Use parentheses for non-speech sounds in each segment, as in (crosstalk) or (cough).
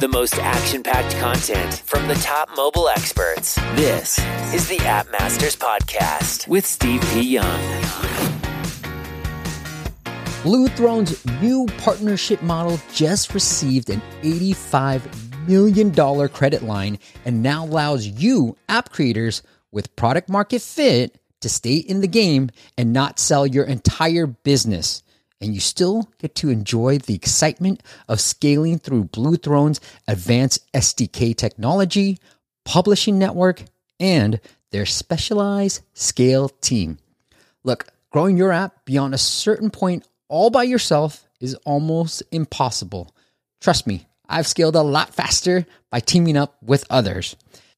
The most action packed content from the top mobile experts. This is the App Masters Podcast with Steve P. Young. Blue Throne's new partnership model just received an $85 million credit line and now allows you, app creators, with product market fit to stay in the game and not sell your entire business. And you still get to enjoy the excitement of scaling through Blue Throne's advanced SDK technology, publishing network, and their specialized scale team. Look, growing your app beyond a certain point all by yourself is almost impossible. Trust me, I've scaled a lot faster by teaming up with others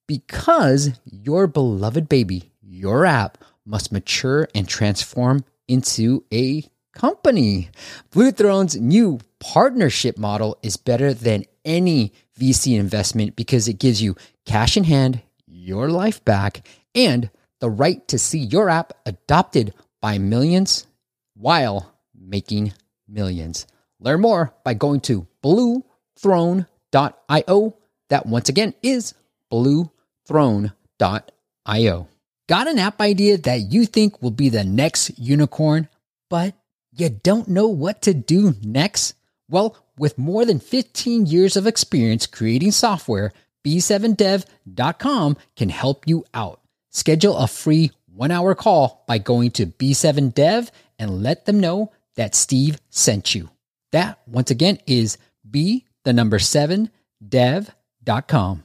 because your beloved baby, your app, must mature and transform into a company. Blue Throne's new partnership model is better than any VC investment because it gives you cash in hand, your life back, and the right to see your app adopted by millions while making millions. Learn more by going to bluethrone.io. That once again is bluethrone.io. Got an app idea that you think will be the next unicorn, but you don't know what to do next? Well, with more than 15 years of experience creating software, B7dev.com can help you out. Schedule a free one hour call by going to B7dev and let them know that Steve sent you. That, once again, is B, the number seven, dev.com.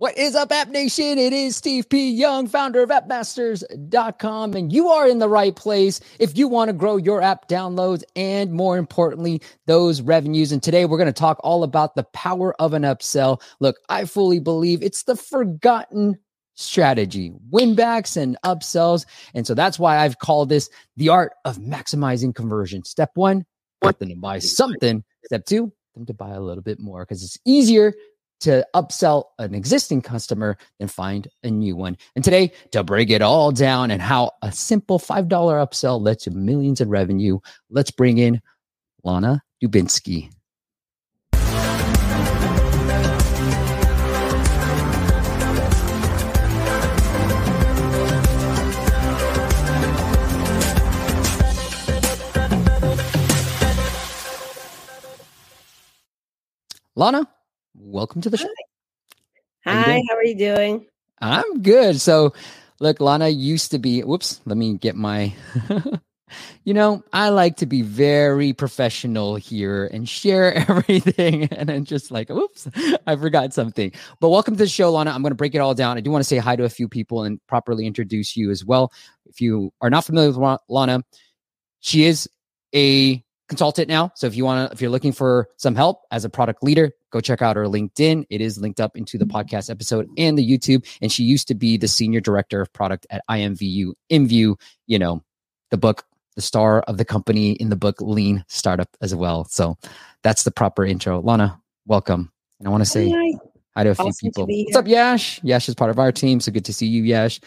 What is up, App Nation? It is Steve P. Young, founder of AppMasters.com, and you are in the right place if you want to grow your app downloads and, more importantly, those revenues. And today we're going to talk all about the power of an upsell. Look, I fully believe it's the forgotten strategy, winbacks and upsells. And so that's why I've called this the art of maximizing conversion. Step one, get them to buy something. Step two, them to buy a little bit more because it's easier to upsell an existing customer than find a new one. And today, to break it all down and how a simple $5 upsell led to millions in revenue, let's bring in Lana Dubinsky. Lana, welcome to the show. Hi, Hi how are you doing? I'm good. So, look, Lana used to be, whoops, let me get my, (laughs) you know, I like to be very professional here and share (laughs) everything. And then just like, whoops, I forgot something. But welcome to the show, Lana. I'm going to break it all down. I do want to say hi to a few people and properly introduce you as well. If you are not familiar with Lana, she is a consultant now. So if you want to, if you're looking for some help as a product leader, go check out her LinkedIn. It is linked up into the podcast episode and the YouTube. And she used to be the senior director of product at IMVU, InView, you know, the book, the star of the company in the book Lean Startup as well. So that's the proper intro. Lana, welcome. And I want to say hi, hi to a awesome few people. What's up, Yash? Yash is part of our team. So good to see you, Yash.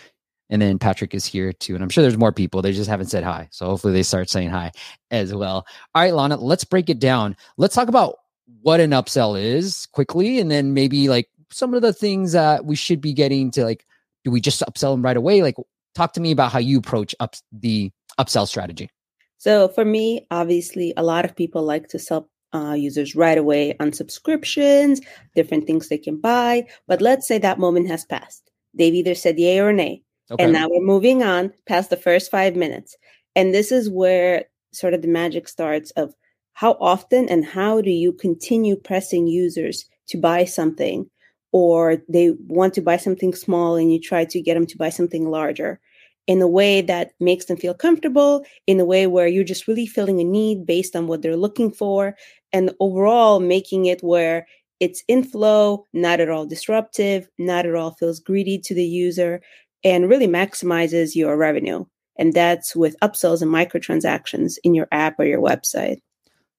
And then Patrick is here too. And I'm sure there's more people. They just haven't said hi. So hopefully they start saying hi as well. All right, Lana, let's break it down. Let's talk about what an upsell is quickly. And then maybe like some of the things that we should be getting to like, do we just upsell them right away? Like, talk to me about how you approach up the upsell strategy. So for me, obviously, a lot of people like to sell uh, users right away on subscriptions, different things they can buy. But let's say that moment has passed. They've either said yay or nay. Okay. And now we're moving on past the first five minutes. And this is where sort of the magic starts of how often and how do you continue pressing users to buy something or they want to buy something small and you try to get them to buy something larger in a way that makes them feel comfortable in a way where you're just really filling a need based on what they're looking for and overall making it where it's in flow not at all disruptive not at all feels greedy to the user and really maximizes your revenue. And that's with upsells and microtransactions in your app or your website.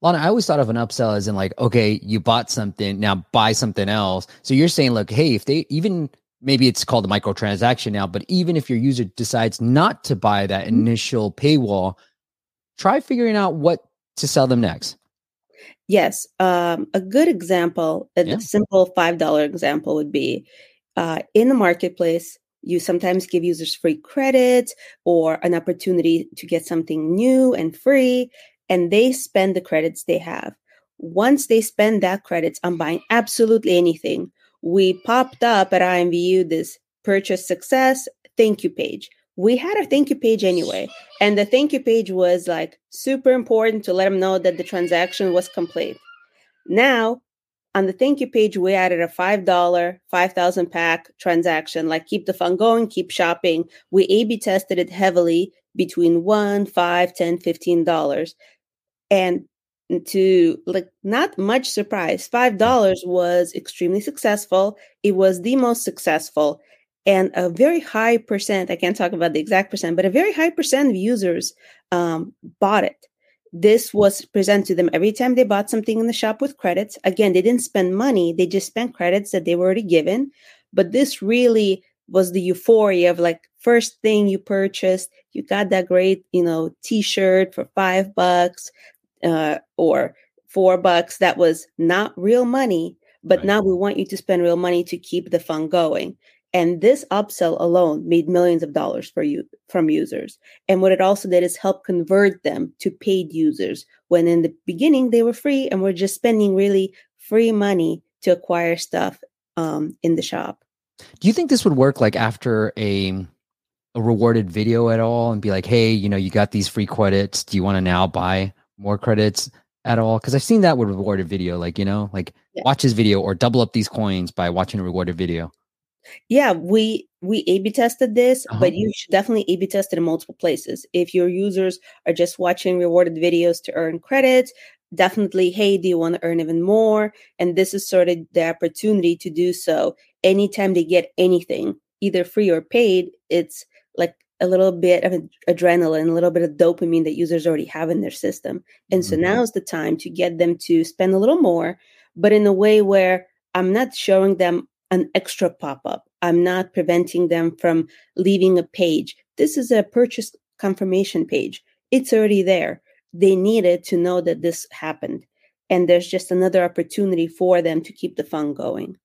Lana, I always thought of an upsell as in like, okay, you bought something, now buy something else. So you're saying, look, hey, if they even maybe it's called a microtransaction now, but even if your user decides not to buy that mm-hmm. initial paywall, try figuring out what to sell them next. Yes. Um, a good example, a Yeah. simple $5 example would be uh, in the marketplace, you sometimes give users free credit or an opportunity to get something new and free, and they spend the credits they have. Once they spend that credits on buying absolutely anything, we popped up at IMVU this purchase success thank you page. We had a thank you page anyway, and the thank you page was like super important to let them know that the transaction was complete. Now, on the thank you page, we added a $5, 5,000 pack transaction, like keep the fun going, keep shopping. We A B tested it heavily between one, five, ten, fifteen dollars. And to like not much surprise, five dollars was extremely successful. It was the most successful. And a very high percent, I can't talk about the exact percent, but a very high percent of users um, bought it this was presented to them every time they bought something in the shop with credits. Again, they didn't spend money, they just spent credits that they were already given. But this really was the euphoria of like first thing you purchased, you got that great, you know, t-shirt for five bucks uh, or four bucks. That was not real money, but Right. now we want you to spend real money to keep the fun going. And this upsell alone made millions of dollars for you from users. And what it also did is help convert them to paid users when in the beginning they were free and were just spending really free money to acquire stuff um, in the shop. Do you think this would work like after a a rewarded video at all and be like, hey, you know, you got these free credits. Do you want to now buy more credits at all? Because I've seen that with rewarded video, like, you know, like Yeah. watch this video or double up these coins by watching a rewarded video. Yeah, we we A/B tested this, Uh-huh. but you should definitely A/B test it in multiple places. If your users are just watching rewarded videos to earn credits, definitely, hey, do you want to earn even more? And this is sort of the opportunity to do so. Anytime they get anything, either free or paid, it's like a little bit of adrenaline, a little bit of dopamine that users already have in their system. And so Mhm. now is the time to get them to spend a little more, but in a way where I'm not showing them an extra pop up. I'm not preventing them from leaving a page. This is a purchase confirmation page. It's already there. They needed to know that this happened. And there's just another opportunity for them to keep the fun going.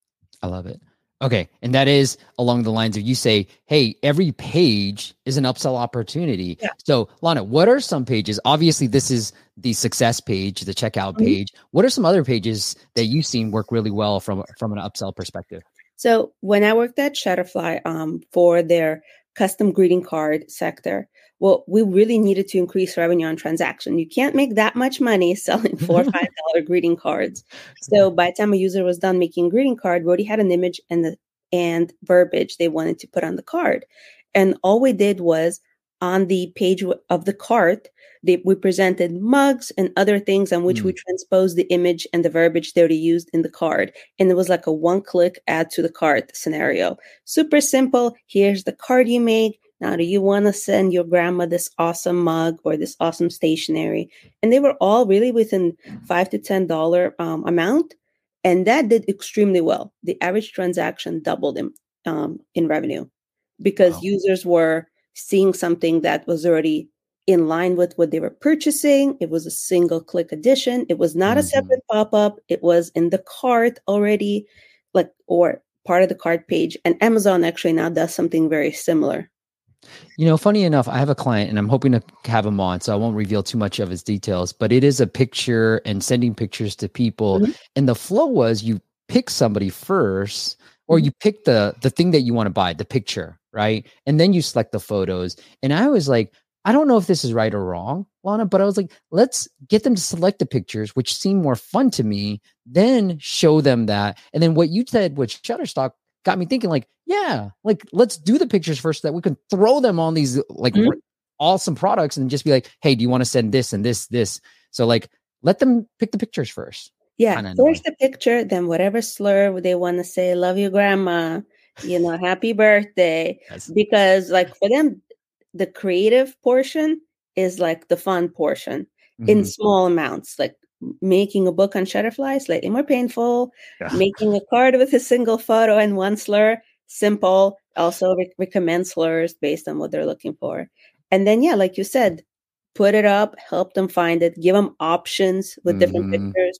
I love it. Okay. And that is along the lines of you say, hey, every page is an upsell opportunity. Yeah. So, Lana, what are some pages? Obviously, this is the success page, the checkout Mhm. page. What are some other pages that you've seen work really well from from an upsell perspective? So when I worked at Shutterfly um, for their custom greeting card sector, well, we really needed to increase revenue on transaction. You can't make that much money (laughs) selling four or (laughs) five dollar greeting cards. So by the time a user was done making a greeting card, we already had an image and the and verbiage they wanted to put on the card. And all we did was on the page of the cart, they, we presented mugs and other things on which we hmm. transposed the image and the verbiage they already used in the card and it was like a one click add to the cart scenario. Super simple. Here's the card you make. Now, do you want to send your grandma this awesome mug or this awesome stationery? And they were all really within five to ten dollar um, amount, and that did extremely well. The average transaction doubled in um, in revenue because Wow. users were seeing something that was already in line with what they were purchasing. It was a single click addition. It was not a Mhm. separate pop up. It was in the cart already, like, or part of the cart page. And Amazon actually now does something very similar. You know, funny enough, I have a client and I'm hoping to have him on, so I won't reveal too much of his details, but it is a picture and sending pictures to people. Mhm. And the flow was you pick somebody first or Mhm. you pick the the thing that you want to buy, the picture, right? And then you select the photos. And I was like, I don't know if this is right or wrong, Lana, but I was like, let's get them to select the pictures, which seem more fun to me, then show them that. And then what you said with Shutterstock got me thinking, like, yeah, like let's do the pictures first so that we can throw them on these like Mhm. r- awesome products and just be like, hey, do you want to send this and this, this? So like let them pick the pictures first. Yeah, first the picture, then whatever slur they want to say, love you, grandma, you know, happy birthday. Because, like, for them, the creative portion is like the fun portion in Mhm. small amounts. Like making a book on Shutterfly, slightly more painful. Yeah. Making a card with a single photo and one slur, simple. Also re- recommend slurs based on what they're looking for. And then, yeah, like you said, put it up, help them find it, give them options with different Mhm. pictures.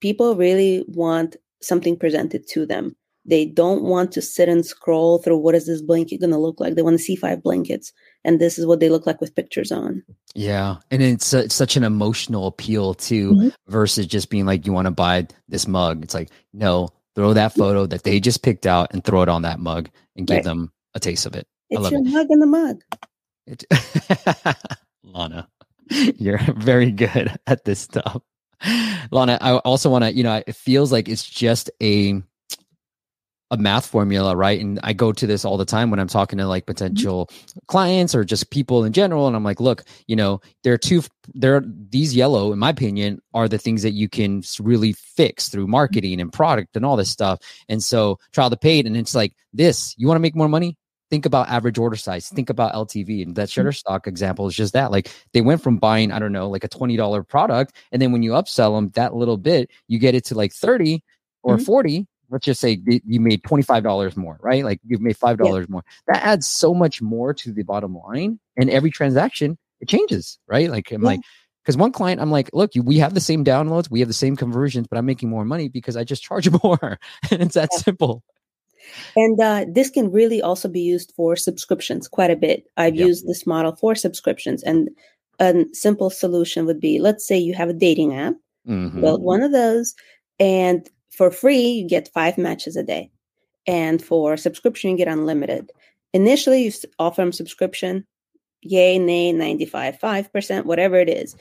People really want something presented to them. They don't want to sit and scroll through what is this blanket going to look like. They want to see five blankets, and this is what they look like with pictures on. Yeah, and it's, uh, it's such an emotional appeal too, Mhm. versus just being like, you want to buy this mug. It's like, no, throw that photo that they just picked out and throw it on that mug and give Right. them a taste of it. I It's love your it. mug in the mug. it. (laughs) Lana, you're very good (laughs) at this stuff. Lana, I also want to, you know, it feels like it's just a a math formula, right? And I go to this all the time when I'm talking to like mm-hmm. potential clients or just people in general. And I'm like, look, you know, there are two, there are these yellow, in my opinion, are the things that you can really fix through mm-hmm. marketing and product and all this stuff. And so trial to paid. And it's like this, you want to make more money? Think about average order size. Think about LTV. And that mm-hmm. Shutterstock example is just that. Like they went from buying, I don't know, like a $20 product. And then when you upsell them that little bit, you get it to like 30 or Mhm. 40 let's just say you made $25 more right like you've made $5 more that adds so much more to the bottom line and every transaction it changes right like i'm Yeah. like because one client i'm like look you, we have the same downloads we have the same conversions but i'm making more money because i just charge (laughs) more and it's that Yeah. simple And uh, this can really also be used for subscriptions quite a bit. I've Yep. used this model for subscriptions. And a simple solution would be let's say you have a dating app, Mhm. build one of those, and for free, you get five matches a day. And for subscription, you get unlimited. Initially, you offer them subscription, yay, nay, 95, 5%, whatever it is.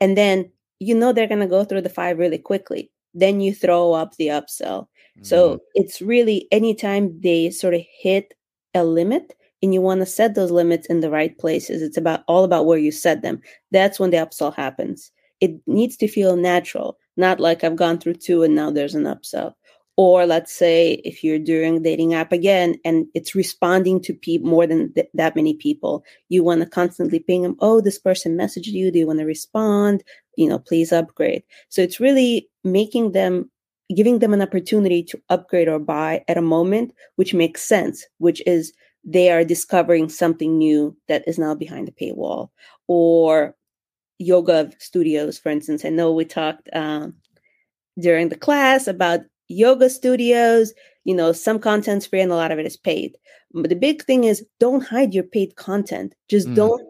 And then you know they're going to go through the five really quickly. Then you throw up the upsell. So Mhm. it's really anytime they sort of hit a limit and you want to set those limits in the right places, it's about all about where you set them. That's when the upsell happens. It needs to feel natural, not like I've gone through two and now there's an upsell. Or let's say if you're doing dating app again and it's responding to pe- more than th- that many people, you want to constantly ping them. Oh, this person messaged you. Do you want to respond? You know, please upgrade. So it's really making them giving them an opportunity to upgrade or buy at a moment which makes sense, which is they are discovering something new that is now behind the paywall. Or yoga studios, for instance. I know we talked um, during the class about yoga studios. You know, some content's free and a lot of it is paid. But the big thing is don't hide your paid content. Just Mm. don't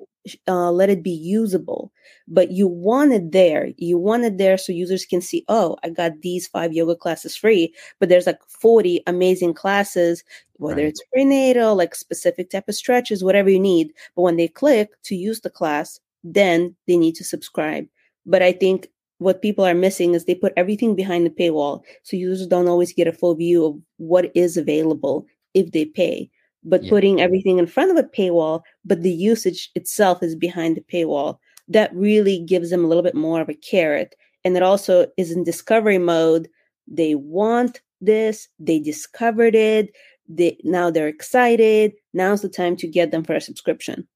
uh, let it be usable. But you want it there. You want it there so users can see, oh, I got these five yoga classes free, but there's like 40 amazing classes, whether Right. it's prenatal, like specific type of stretches, whatever you need. But when they click to use the class, then they need to subscribe. But I think what people are missing is they put everything behind the paywall. So users don't always get a full view of what is available if they pay. But Yeah. putting everything in front of a paywall, but the usage itself is behind the paywall, that really gives them a little bit more of a carrot. And it also is in discovery mode. They want this, they discovered it, they now they're excited. Now's the time to get them for a subscription.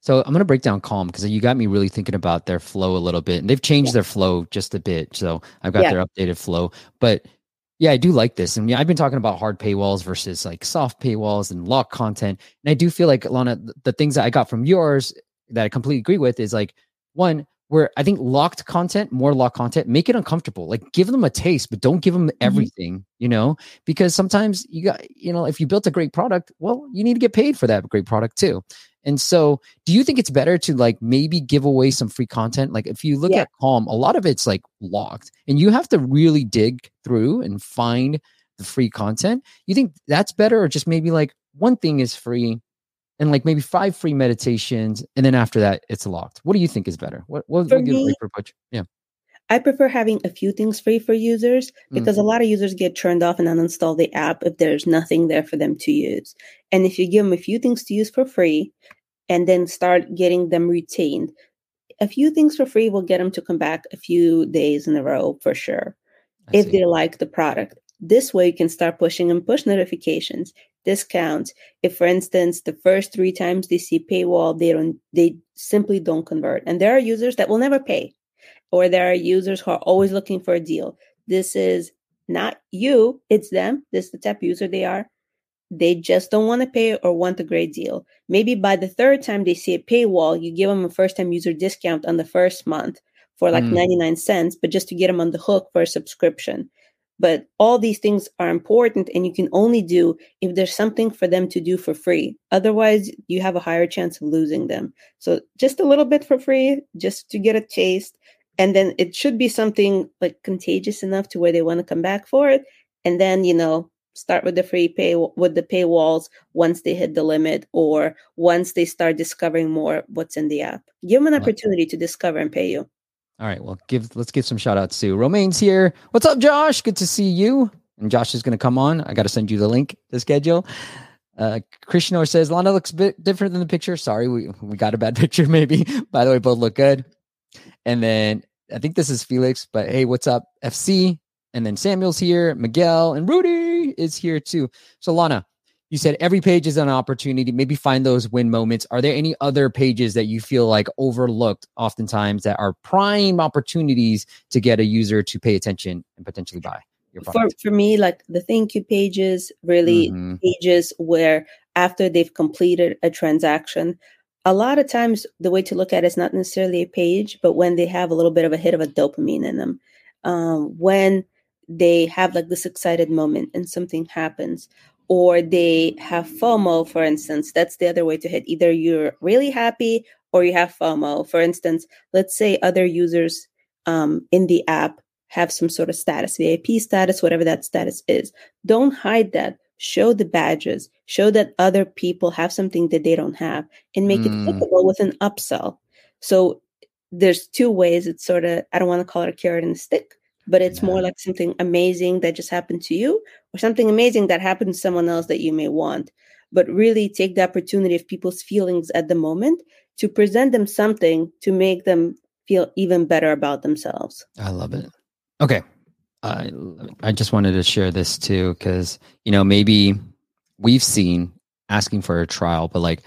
So I'm going to break down Calm because you got me really thinking about their flow a little bit, and they've changed their flow just a bit. So I've got Yeah. their updated flow, but yeah, I do like this. And yeah, I've been talking about hard paywalls versus like soft paywalls and lock content, and I do feel like Lana, the things that I got from yours that I completely agree with is like one where I think locked content, more locked content, make it uncomfortable. Like give them a taste, but don't give them mm-hmm. everything, you know, because sometimes you got, you know, if you built a great product, well, you need to get paid for that great product too. And so, do you think it's better to like maybe give away some free content? Like, if you look Yeah. at Calm, a lot of it's like locked, and you have to really dig through and find the free content. You think that's better, or just maybe like one thing is free, and like maybe five free meditations, and then after that it's locked? What do you think is better? What what what me-? Yeah, I prefer having a few things free for users because a mm-hmm. lot of users get turned off and uninstall the app if there's nothing there for them to use. And if you give them a few things to use for free and then start getting them retained, a few things for free will get them to come back a few days in a row for sure I if see. they like the product. This way, you can start pushing them push notifications, discounts. If, for instance, the first three times they see paywall, they don't, they simply don't convert. And there are users that will never pay, or there are users who are always looking for a deal. This is not you; it's them. This is the type of user they are. they just don't want to pay or want a great deal. Maybe by the third time they see a paywall, you give them a first time user discount on the first month for like mm. 99 cents, but just to get them on the hook for a subscription. But all these things are important and you can only do if there's something for them to do for free. Otherwise, you have a higher chance of losing them. So just a little bit for free, just to get a taste. And then it should be something like contagious enough to where they want to come back for it. And then, you know, start with the free pay with the paywalls once they hit the limit or once they start discovering more what's in the app. Give them an opportunity to discover and pay you. All right, well, give let's give some shout outs to Romaine's here. What's up, Josh? Good to see you. And Josh is going to come on. I got to send you the link to schedule. Uh, Krishnor says Lana looks a bit different than the picture. Sorry, we we got a bad (laughs) picture. Maybe. By the way, both look good. And then I think this is Felix. But hey, what's up, FC? And then Samuel's here. Miguel and Rudy is here too. So Lana, you said every page is an opportunity maybe find those win moments are there any other pages that you feel like overlooked oftentimes that are prime opportunities to get a user to pay attention and potentially buy your product? for, for me like the thank you pages really mm-hmm. pages where after they've completed a transaction a lot of times the way to look at it is not necessarily a page but when they have a little bit of a hit of a dopamine in them um, when they have like this excited moment and something happens or they have FOMO, for instance. That's the other way to hit. Either you're really happy or you have FOMO. For instance, let's say other users um, in the app have some sort of status, VIP status, whatever that status is. Don't hide that. Show the badges. Show that other people have something that they don't have and make mm. it clickable with an upsell. So there's two ways. It's sort of, I don't want to call it a carrot and a stick, but it's yeah. more like something amazing that just happened to you or something amazing that happened to someone else that you may want. But really take the opportunity of people's feelings at the moment to present them something to make them feel even better about themselves. I love it. Okay. I I just wanted to share this too because you know maybe we've seen asking for a trial, but like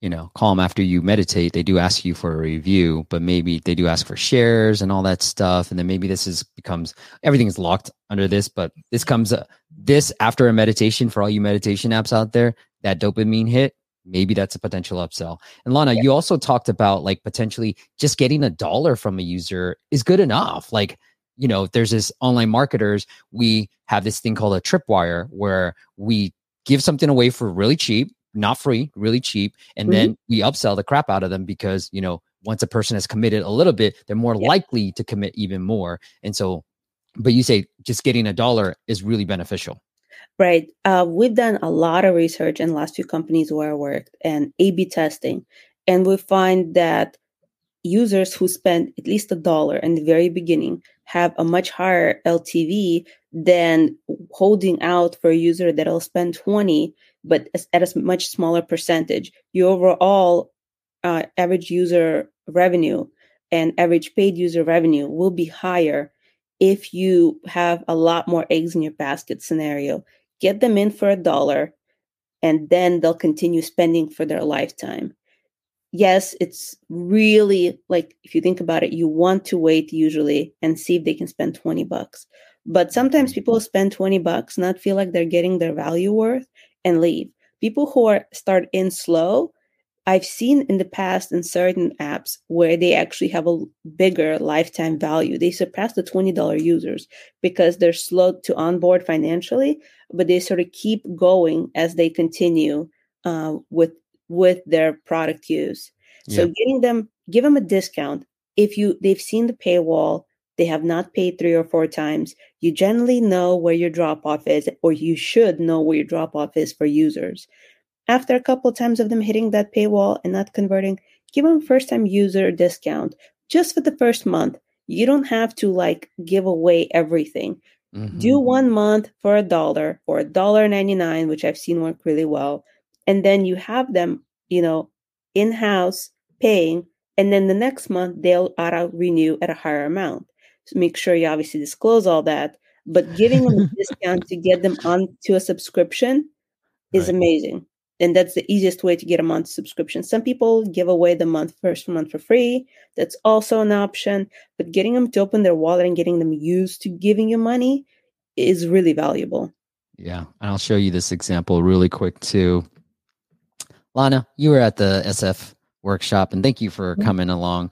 you know, Calm after you meditate, they do ask you for a review, but maybe they do ask for shares and all that stuff. And then maybe this is becomes everything is locked under this, but this comes uh, this after a meditation for all you meditation apps out there, that dopamine hit, maybe that's a potential upsell. And Lana, yeah. you also talked about like potentially just getting a dollar from a user is good enough. Like, you know, there's this online marketers, we have this thing called a tripwire where we give something away for really cheap not free, really cheap, and mm-hmm. then we upsell the crap out of them because you know once a person has committed a little bit, they're more yeah. likely to commit even more. And so, but you say just getting a dollar is really beneficial. Right. Uh, we've done a lot of research in the last few companies where I worked and A/B testing, and we find that users who spend at least a dollar in the very beginning have a much higher LTV than holding out for a user that'll spend 20 but at a much smaller percentage. Your overall uh, average user revenue and average paid user revenue will be higher if you have a lot more eggs in your basket scenario. Get them in for a dollar, and then they'll continue spending for their lifetime. Yes, it's really like if you think about it, you want to wait usually and see if they can spend 20 bucks. But sometimes people spend 20 bucks, not feel like they're getting their value worth, and leave. People who are start in slow, I've seen in the past in certain apps where they actually have a bigger lifetime value. They surpass the $20 users because they're slow to onboard financially, but they sort of keep going as they continue uh, with with their product use. So yeah. getting them, give them a discount if you they've seen the paywall they have not paid three or four times, you generally know where your drop off is, or you should know where your drop off is for users. After a couple of times of them hitting that paywall and not converting, give them first time user discount just for the first month. You don't have to like give away everything. Mm-hmm. Do one month for a dollar or a dollar 99, which I've seen work really well. And then you have them, you know, in house paying. And then the next month they'll auto renew at a higher amount So make sure you obviously disclose all that. But giving them a (laughs) discount to get them onto a subscription is right. amazing. And that's the easiest way to get a month subscription. Some people give away the month first month for free. That's also an option. But getting them to open their wallet and getting them used to giving you money is really valuable. Yeah. And I'll show you this example really quick too. Lana, you were at the SF workshop and thank you for Mhm. coming along.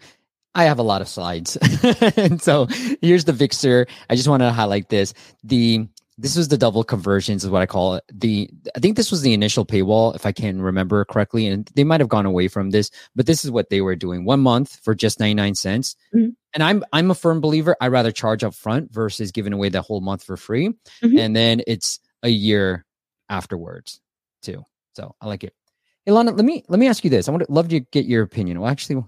I have a lot of slides. (laughs) and so here's the Vixer. I just wanted to highlight this. The this was the double conversions is what I call it. The I think this was the initial paywall, if I can remember correctly. And they might have gone away from this, but this is what they were doing. One month for just 99 cents. Mhm. And I'm I'm a firm believer. I rather charge up front versus giving away the whole month for free. Mhm. And then it's a year afterwards too. So I like it. Ilana, let me let me ask you this. I would love to get your opinion. Well, actually,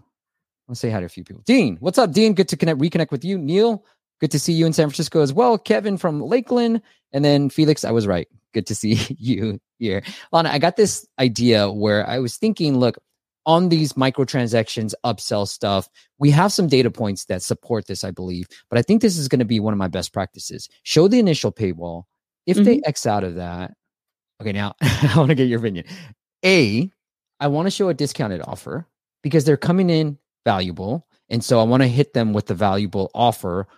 let's say hi to a few people. Dean, what's up, Dean? Good to connect, reconnect with you. Neil, good to see you in San Francisco as well. Kevin from Lakeland, and then Felix. I was right. Good to see (laughs) you here, Lana. I got this idea where I was thinking, look, on these microtransactions, upsell stuff, we have some data points that support this, I believe. But I think this is going to be one of my best practices. Show the initial paywall. If they mm-hmm. X out of that, okay, now (laughs) I want to get your opinion. A, I want to show a discounted offer because they're coming in valuable. And so I want to hit them with the valuable offer.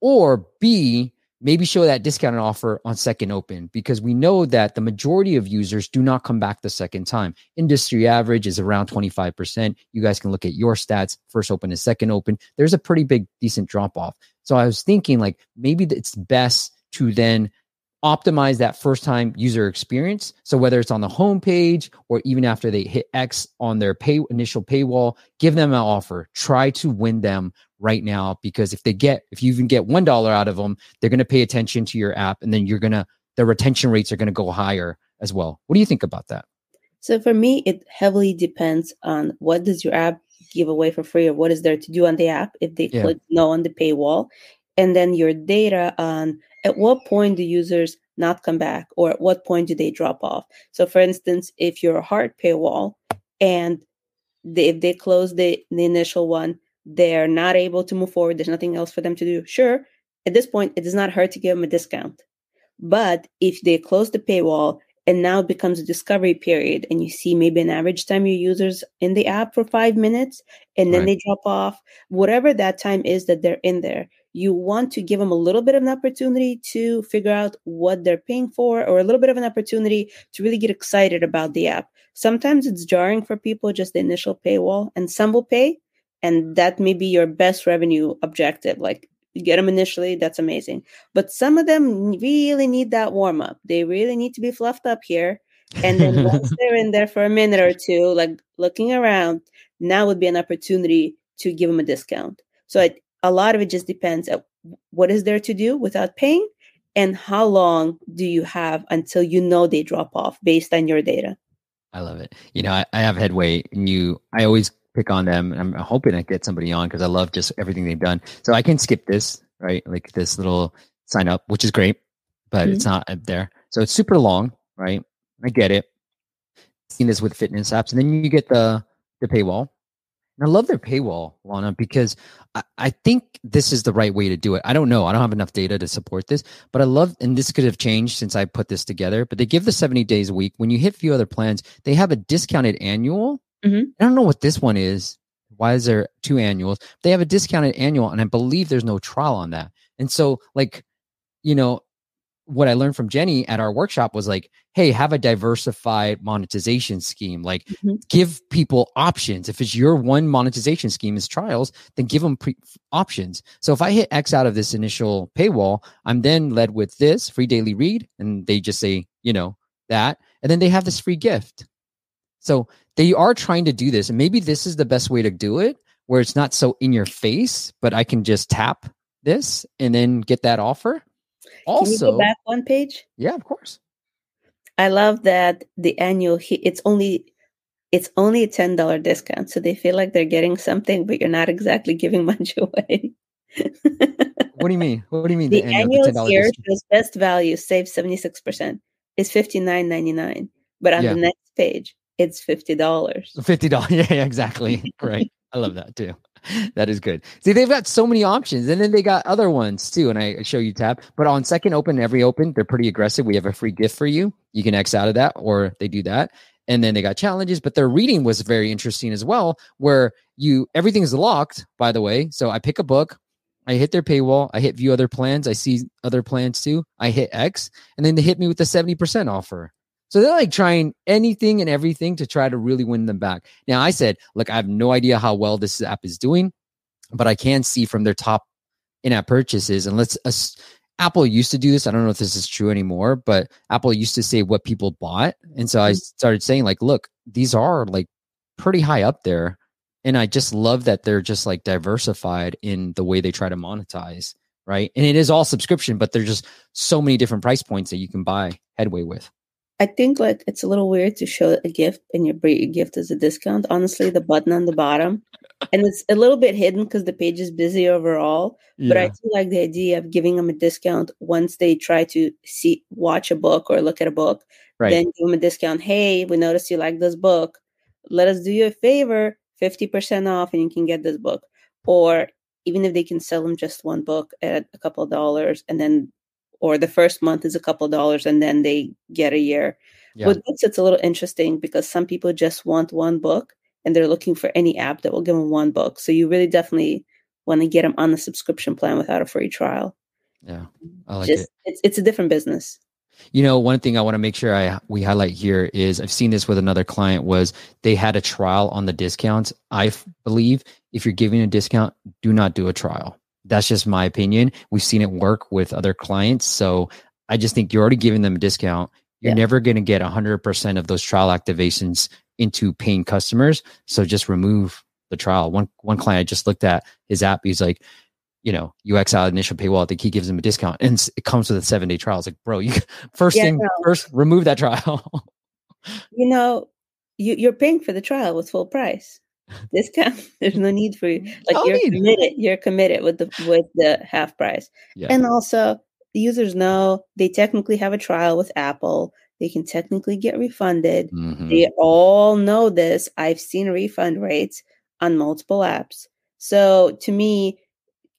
Or B, maybe show that discounted offer on second open because we know that the majority of users do not come back the second time. Industry average is around 25%. You guys can look at your stats, first open and second open. There's a pretty big, decent drop off. So I was thinking like maybe it's best to then optimize that first time user experience. So whether it's on the homepage or even after they hit X on their pay initial paywall, give them an offer. Try to win them right now because if they get if you even get one dollar out of them, they're going to pay attention to your app, and then you're gonna the retention rates are going to go higher as well. What do you think about that? So for me, it heavily depends on what does your app give away for free or what is there to do on the app if they Yeah. click no on the paywall. And then your data on at what point do users not come back or at what point do they drop off. So for instance, if you're a hard paywall and they, if they close the, the initial one, they're not able to move forward, there's nothing else for them to do. Sure, at this point, it does not hurt to give them a discount. But if they close the paywall and now it becomes a discovery period and you see maybe an average time your users in the app for five minutes and then Right. they drop off whatever that time is that they're in there you want to give them a little bit of an opportunity to figure out what they're paying for or a little bit of an opportunity to really get excited about the app sometimes it's jarring for people just the initial paywall and some will pay and that may be your best revenue objective like get them initially that's amazing but some of them really need that warm up. They really need to be fluffed up here. And then (laughs) once they're in there for a minute or two, like looking around, now would be an opportunity to give them a discount. So it, a lot of it just depends at what is there to do without paying and how long do you have until you know they drop off based on your data. I love it. You know, I, I have Headway and you I always pick on them. and I'm hoping I get somebody on because I love just everything they've done. So I can skip this, right? Like this little sign up, which is great, but it's mm-hmm. not up there. So it's super long, right? I get it. Seen this with fitness apps, and then you get the the paywall. And I love their paywall, Lana, because I, I think this is the right way to do it. I don't know. I don't have enough data to support this, but I love, and this could have changed since I put this together, but they give the 70 days a week. When you hit a few other plans, they have a discounted annual. Mhm. I don't know what this one is. Why is there two annuals? They have a discounted annual, and I believe there's no trial on that. And so, like, you know, what I learned from Jenny at our workshop was like, hey, have a diversified monetization scheme. Like, Mhm. give people options. If it's your one monetization scheme is trials, then give them pre- options. So if I hit X out of this initial paywall, I'm then led with this free daily read, and they just say, you know, that, and then they have this free gift. So they are trying to do this, and maybe this is the best way to do it, where it's not so in your face, but I can just tap this and then get that offer. Can you Also, go back one page? yeah, of course. I love that the annual it's only it's only a ten dollar discount, so they feel like they're getting something, but you're not exactly giving (laughs) much away. What do you mean? What do you mean? the annual $10 here shows best value save seventy six percent is fifty nine ninety nine, but on Yeah. the next page it's fifty dollars. Fifty dollars. (laughs) Yeah, yeah, exactly. (laughs) right. I love that too. (laughs) That is good. See, they've got so many options, and then they got other ones too. And I show you tab, but on second open, every open, they're pretty aggressive. We have a free gift for you. You can X out of that, or they do that. And then they got challenges, but their reading was very interesting as well, where you everything's locked. By the way, so I pick a book, I hit their paywall. I hit view other plans. I see other plans too. I hit X, and then they hit me with the 70% offer. So they're like trying anything and everything to try to really win them back. Now, I said, look, I have no idea how well this app is doing, but I can see from their top in app purchases. And let's, uh, Apple used to do this. I don't know if this is true anymore, but Apple used to say what people bought. And so I mm-hmm. started saying, like, look, these are like pretty high up there and I just love that they're just like diversified in the way they try to monetize, right? And it is all subscription, but there's just so many different price points that you can buy Headway with. I think like it's a little weird to show a gift and your bring a gift as a discount. Honestly, the button on the bottom, and it's a little bit hidden because the page is busy overall. Yeah. But I do like the idea of giving them a discount once they try to see, watch a book or look at a book. Right. Then give them a discount. Hey, we noticed you like this book. Let us do you a favor 50% off and you can get this book. Or even if they can sell them just one book at a couple of dollars and then or the first month is a couple of dollars and then they get a year. Yeah. With books, it's a little interesting because some people just want one book and they're looking for any app that will give them one book. So you really definitely want to get them on the subscription plan without a free trial. Yeah, I like just, it. It's it's a different business. You know, one thing I want to make sure I we highlight here is I've seen this with another client was they had a trial on the discounts. I f- believe if you're giving a discount, do not do a trial. That's just my opinion. We've seen it work with other clients, so I just think you're already giving them a discount. You're yeah. never going to get 100% of those trial activations into paying customers. So just remove the trial. One one client I just looked at his app. He's like, you know, UX out initial paywall, I think he gives them a discount and it comes with a seven day trial. It's like, bro, you (laughs) first yeah, thing no. first, remove that trial. (laughs) you know, you, you're paying for the trial with full price. Discount. (laughs) There's no need for you. Like you're need. committed. You're committed with the with the half price. Yeah. And also the users know they technically have a trial with Apple. They can technically get refunded. Mm-hmm. They all know this. I've seen refund rates on multiple apps. So to me,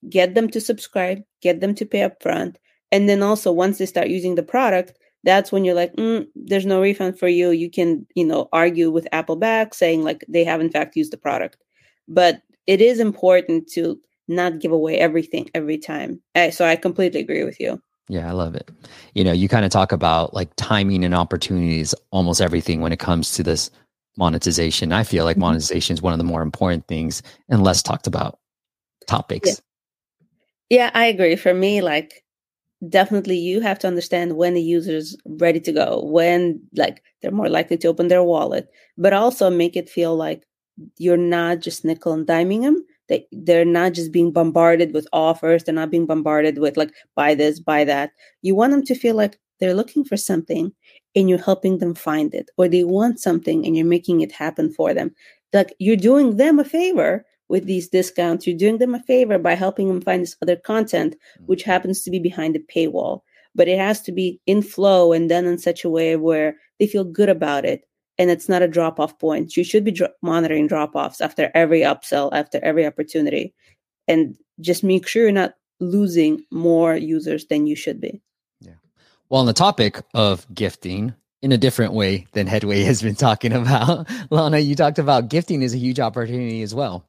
get them to subscribe, get them to pay up front. And then also once they start using the product, that's when you're like, mm, there's no refund for you. You can, you know, argue with Apple back saying like they have in fact used the product. But it is important to not give away everything every time. So I completely agree with you. Yeah, I love it. You know, you kind of talk about like timing and opportunities, almost everything when it comes to this monetization. I feel like mm-hmm. monetization is one of the more important things and less talked about topics. Yeah. Yeah, I agree. For me, like definitely you have to understand when the user is ready to go, when like they're more likely to open their wallet, but also make it feel like you're not just nickel and diming them. That they're not just being bombarded with offers. They're not being bombarded with like buy this, buy that. You want them to feel like they're looking for something and you're helping them find it, or they want something and you're making it happen for them. Like you're doing them a favor with these discounts, you're doing them a favor by helping them find this other content, mm. which happens to be behind the paywall. But it has to be in flow and done in such a way where they feel good about it. And it's not a drop off point. You should be dro- monitoring drop offs after every upsell, after every opportunity, and just make sure you're not losing more users than you should be. Yeah. Well, on the topic of gifting, in a different way than Headway has been talking (laughs) about. Lana, you talked about gifting is a huge opportunity as well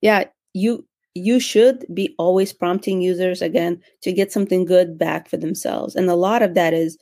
yeah you you should be always prompting users again to get something good back for themselves and a lot of that is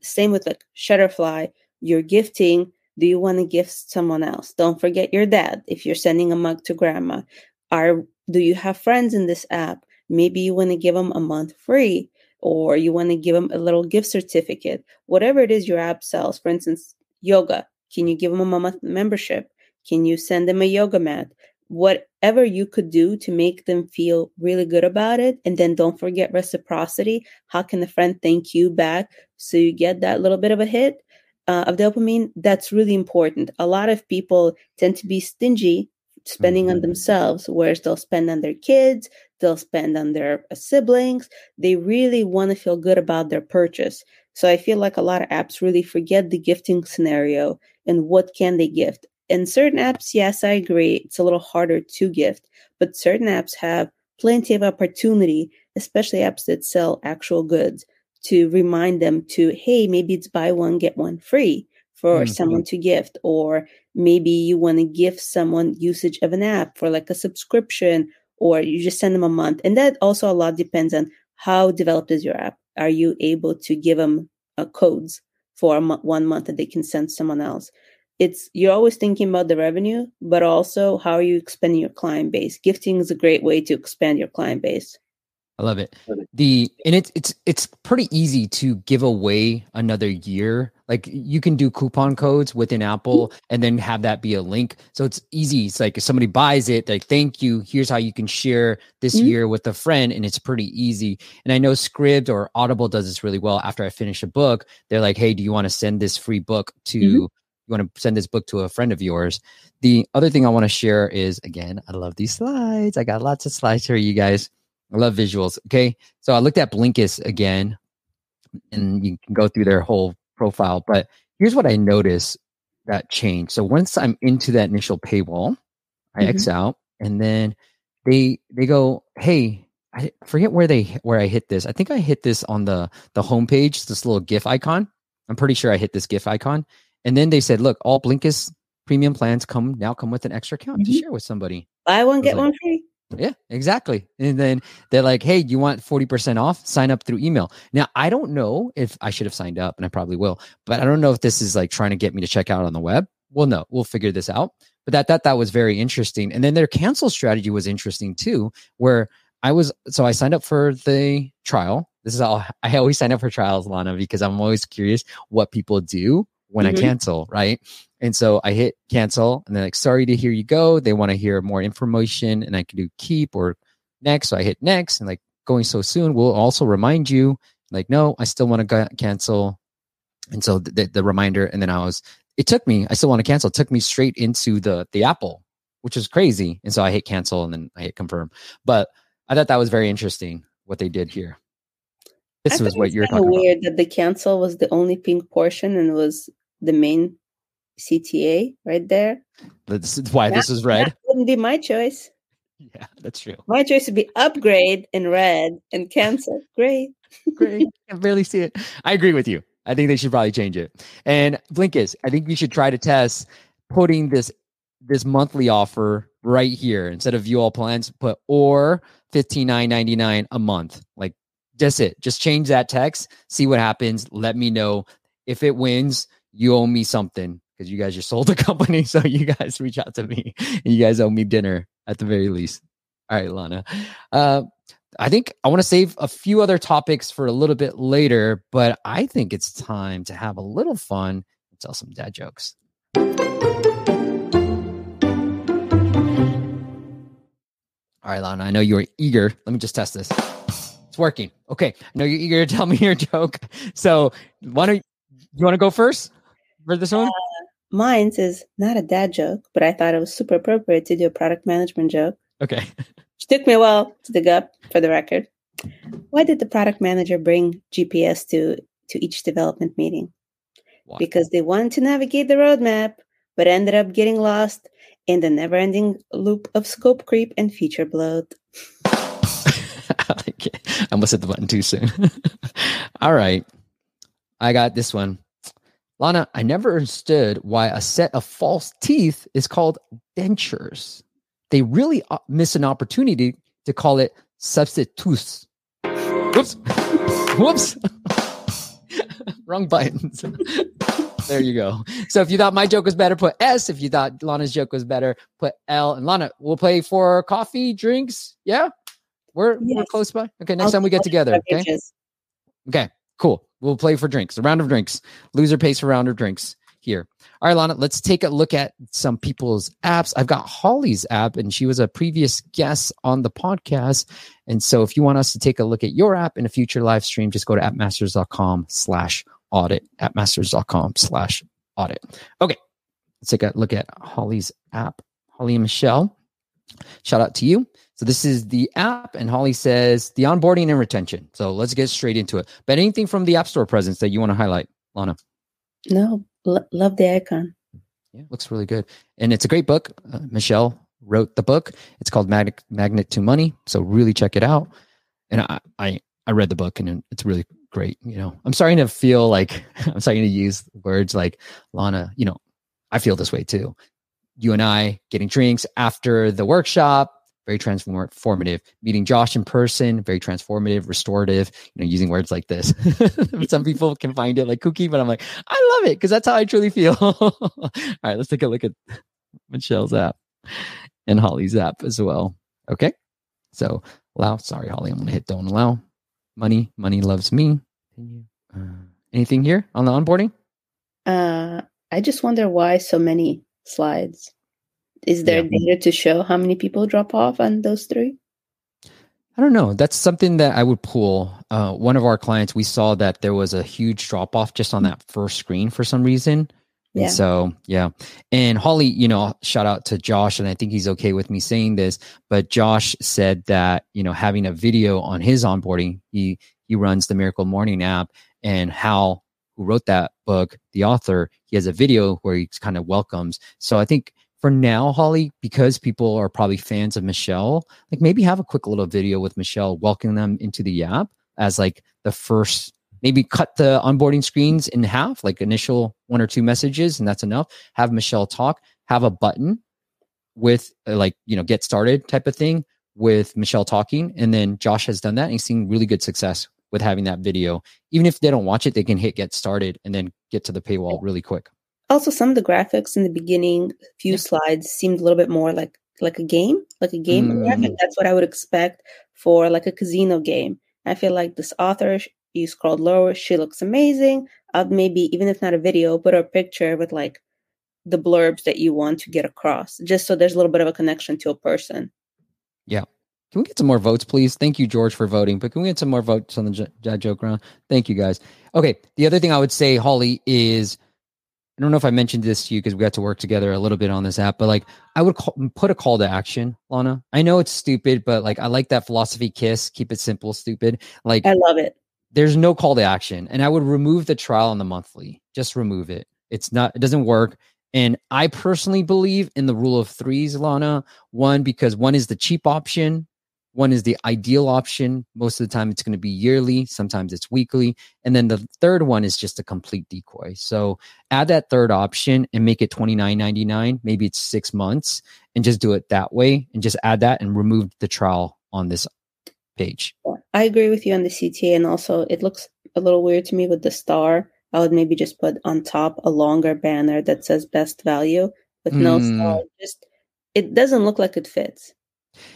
same with like Shutterfly you're gifting do you want to gift someone else? Don't forget your dad if you're sending a mug to grandma. Are do you have friends in this app? Maybe you want to give them a month free or you want to give them a little gift certificate. Whatever it is your app sells for instance yoga. Can you give them a month membership? Can you send them a yoga mat whatever you could do to make them feel really good about it. And then don't forget reciprocity. How can the friend thank you back so you get that little bit of a hit uh, of dopamine? That's really important. A lot of people tend to be stingy spending mm-hmm. on themselves, whereas they'll spend on their kids, they'll spend on their uh, siblings. They really want to feel good about their purchase. So I feel like a lot of apps really forget the gifting scenario and what can they gift in certain apps, yes, I agree, it's a little harder to gift, but certain apps have plenty of opportunity, especially apps that sell actual goods, to remind them to, hey, maybe it's buy one, get one free for mm-hmm. someone to gift, or maybe you want to gift someone usage of an app for like a subscription or you just send them a month. And that also a lot depends on how developed is your app. Are you able to give them uh, codes for mo- one month that they can send someone else? It's you're always thinking about the revenue, but also how are you expanding your client base? Gifting is a great way to expand your client base. I love it. The and it's it's it's pretty easy to give away another year. Like you can do coupon codes within Apple and then have that be a link. So it's easy. It's like if somebody buys it, like thank you. Here's how you can share this mm-hmm. year with a friend, and it's pretty easy. And I know Scribd or Audible does this really well. After I finish a book, they're like, "Hey, do you want to send this free book to?" Mm-hmm. You want to send this book to a friend of yours. The other thing I want to share is again, I love these slides. I got lots of slides for you guys. I love visuals. Okay. So I looked at Blinkist again, and you can go through their whole profile. But here's what I noticed that changed. So once I'm into that initial paywall, I mm-hmm. X out, and then they they go, hey, I forget where they where I hit this. I think I hit this on the the homepage, this little GIF icon. I'm pretty sure I hit this GIF icon. And then they said, look, all Blinkist premium plans come now come with an extra account mm-hmm. to share with somebody. Buy one, get like, one free. Yeah, exactly. And then they're like, hey, you want 40% off? Sign up through email. Now, I don't know if I should have signed up, and I probably will, but I don't know if this is like trying to get me to check out on the web. Well, no, we'll figure this out. But that that that was very interesting. And then their cancel strategy was interesting too, where I was so I signed up for the trial. This is all I always sign up for trials, Lana, because I'm always curious what people do when mm-hmm. I cancel, right? And so I hit cancel and they're like, sorry to hear you go. They want to hear more information and I can do keep or next. So I hit next and like going so soon will also remind you like, no, I still want to cancel. And so the, the reminder, and then I was, it took me, I still want to cancel. It took me straight into the, the Apple, which is crazy. And so I hit cancel and then I hit confirm. But I thought that was very interesting what they did here. This was what you're talking weird about. that the cancel was the only pink portion and was the main CTA right there. That's (laughs) why that, this is red. That wouldn't be my choice. Yeah, that's true. My choice would be upgrade in red and cancel. (laughs) Great. Great. I barely see it. I agree with you. I think they should probably change it. And Blinkist, I think we should try to test putting this this monthly offer right here instead of view all plans, put or fifteen nine ninety nine a month. Like just it. Just change that text. See what happens. Let me know if it wins you owe me something because you guys just sold the (laughs) company. So you guys reach out to me you guys owe me dinner at the very least. All right, Lana. Uh, I think I want to save a few other topics for a little bit later, but I think it's time to have a little fun and tell some dad jokes. All right, Lana, I know you are eager. Let me just test this. It's working. Okay. I know you're eager to tell me your (laughs) joke. So why don't you want to go first? For this one? Uh, mine is not a dad joke, but I thought it was super appropriate to do a product management joke. Okay. (laughs) Which took me a while to dig up for the record. Why did the product manager bring GPS to, to each development meeting? Why? Because they wanted to navigate the roadmap, but ended up getting lost in the never ending loop of scope creep and feature bloat. (laughs) I almost hit the button too soon. (laughs) All right. I got this one. Lana, I never understood why a set of false teeth is called dentures. They really uh, miss an opportunity to call it substitutes. Whoops. Whoops. (laughs) Wrong buttons. (laughs) there you go. So if you thought my joke was better, put S. If you thought Lana's joke was better, put L. And Lana, we'll play for coffee, drinks. Yeah? We're, yes. we're close by. Okay, next I'll time we get together. Okay. Okay, cool. We'll play for drinks, a round of drinks. Loser pays for round of drinks here. All right, Lana, let's take a look at some people's apps. I've got Holly's app, and she was a previous guest on the podcast. And so if you want us to take a look at your app in a future live stream, just go to appmasters.com slash audit, appmasters.com slash audit. Okay, let's take a look at Holly's app. Holly and Michelle, shout out to you. So this is the app, and Holly says the onboarding and retention. So let's get straight into it. But anything from the App Store presence that you want to highlight, Lana? No, L- love the icon. Yeah, looks really good, and it's a great book. Uh, Michelle wrote the book. It's called Magnet Magnet to Money. So really check it out. And I I, I read the book, and it's really great. You know, I'm starting to feel like (laughs) I'm starting to use words like Lana. You know, I feel this way too. You and I getting drinks after the workshop very transformative. Meeting Josh in person, very transformative, restorative. You know, using words like this. (laughs) Some people can find it like kooky, but I'm like, I love it because that's how I truly feel. (laughs) All right, let's take a look at Michelle's app and Holly's app as well. Okay, so allow. Sorry, Holly, I'm gonna hit don't allow. Money, money loves me. Uh, anything here on the onboarding? Uh, I just wonder why so many slides. Is there yeah. data to show how many people drop off on those three? I don't know. That's something that I would pull. Uh, one of our clients, we saw that there was a huge drop off just on that first screen for some reason. Yeah. And so, yeah. And Holly, you know, shout out to Josh, and I think he's okay with me saying this, but Josh said that, you know, having a video on his onboarding, he he runs the Miracle Morning app, and Hal, who wrote that book, the author, he has a video where he kind of welcomes. So I think for now, Holly, because people are probably fans of Michelle, like maybe have a quick little video with Michelle welcoming them into the app as like the first, maybe cut the onboarding screens in half, like initial one or two messages, and that's enough. Have Michelle talk, have a button with uh, like, you know, get started type of thing with Michelle talking. And then Josh has done that and he's seen really good success with having that video. Even if they don't watch it, they can hit get started and then get to the paywall really quick also some of the graphics in the beginning few slides seemed a little bit more like like a game like a game mm. graphic that's what i would expect for like a casino game i feel like this author you scrolled lower she looks amazing i'd maybe even if not a video put a picture with like the blurbs that you want to get across just so there's a little bit of a connection to a person yeah can we get some more votes, please? Thank you, George, for voting. But can we get some more votes on the J- joke round? Thank you, guys. Okay. The other thing I would say, Holly, is I don't know if I mentioned this to you because we got to work together a little bit on this app, but like I would call, put a call to action, Lana. I know it's stupid, but like I like that philosophy kiss, keep it simple, stupid. Like I love it. There's no call to action, and I would remove the trial on the monthly. Just remove it. It's not. It doesn't work. And I personally believe in the rule of threes, Lana. One because one is the cheap option, one is the ideal option. Most of the time, it's going to be yearly. Sometimes it's weekly. And then the third one is just a complete decoy. So add that third option and make it twenty nine ninety nine. Maybe it's six months and just do it that way and just add that and remove the trial on this page. I agree with you on the CTA. And also, it looks a little weird to me with the star. I would maybe just put on top a longer banner that says best value with no mm. star. Just it doesn't look like it fits.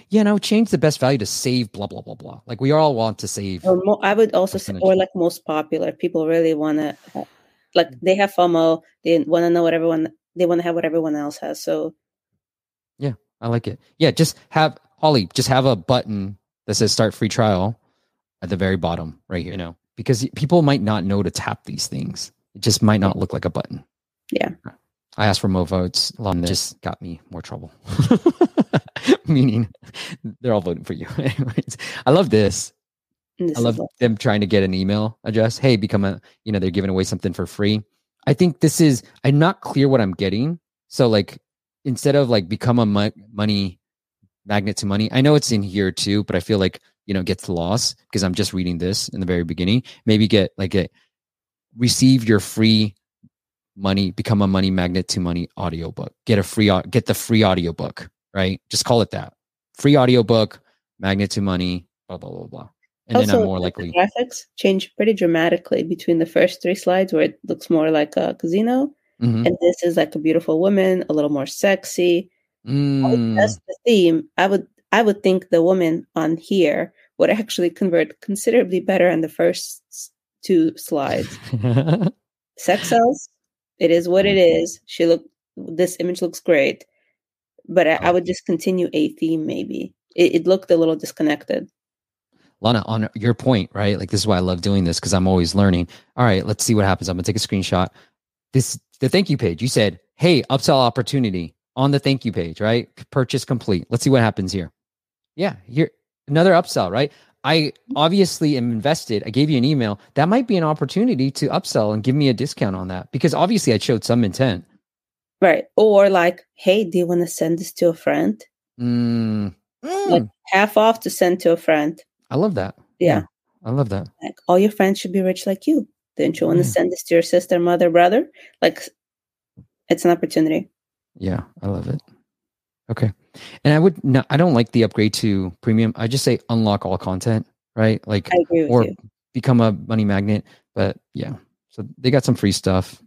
Yeah, now change the best value to save blah blah blah blah. Like we all want to save. Or mo- I would also say, or like most popular. People really want to, uh, like they have FOMO. They want to know what everyone. They want to have what everyone else has. So, yeah, I like it. Yeah, just have Holly. Just have a button that says "Start free trial" at the very bottom, right here. You know, because people might not know to tap these things. It just might not look like a button. Yeah. I asked for more votes. Lon just got me more trouble. (laughs) Meaning, they're all voting for you. (laughs) Anyways, I love this. this I love them trying to get an email address. Hey, become a, you know, they're giving away something for free. I think this is, I'm not clear what I'm getting. So, like, instead of like become a mo- money magnet to money, I know it's in here too, but I feel like, you know, gets lost because I'm just reading this in the very beginning. Maybe get like a receive your free money become a money magnet to money audiobook. Get a free get the free audiobook right? Just call it that. Free audiobook magnet to money blah blah blah blah. And also, then i'm more likely graphics change pretty dramatically between the first three slides where it looks more like a casino? Mm-hmm. and this is like a beautiful woman a little more sexy. Mm. that's the theme. I would i would think the woman on here would actually convert considerably better in the first two slides. (laughs) Sex sells it is what it mm-hmm. is. She look. This image looks great, but I, I would just continue a theme. Maybe it, it looked a little disconnected. Lana, on your point, right? Like this is why I love doing this because I'm always learning. All right, let's see what happens. I'm gonna take a screenshot. This the thank you page. You said, "Hey, upsell opportunity on the thank you page, right? Purchase complete." Let's see what happens here. Yeah, here another upsell, right? I obviously am invested. I gave you an email. That might be an opportunity to upsell and give me a discount on that because obviously I showed some intent. Right. Or like, hey, do you want to send this to a friend? Mm. Mm. Like half off to send to a friend. I love that. Yeah. yeah. I love that. Like all your friends should be rich like you. Don't you want to send this to your sister, mother, brother? Like it's an opportunity. Yeah, I love it. Okay. And I would not, I don't like the upgrade to premium. I just say unlock all content, right? Like, I agree with or you. become a money magnet. But yeah, so they got some free stuff,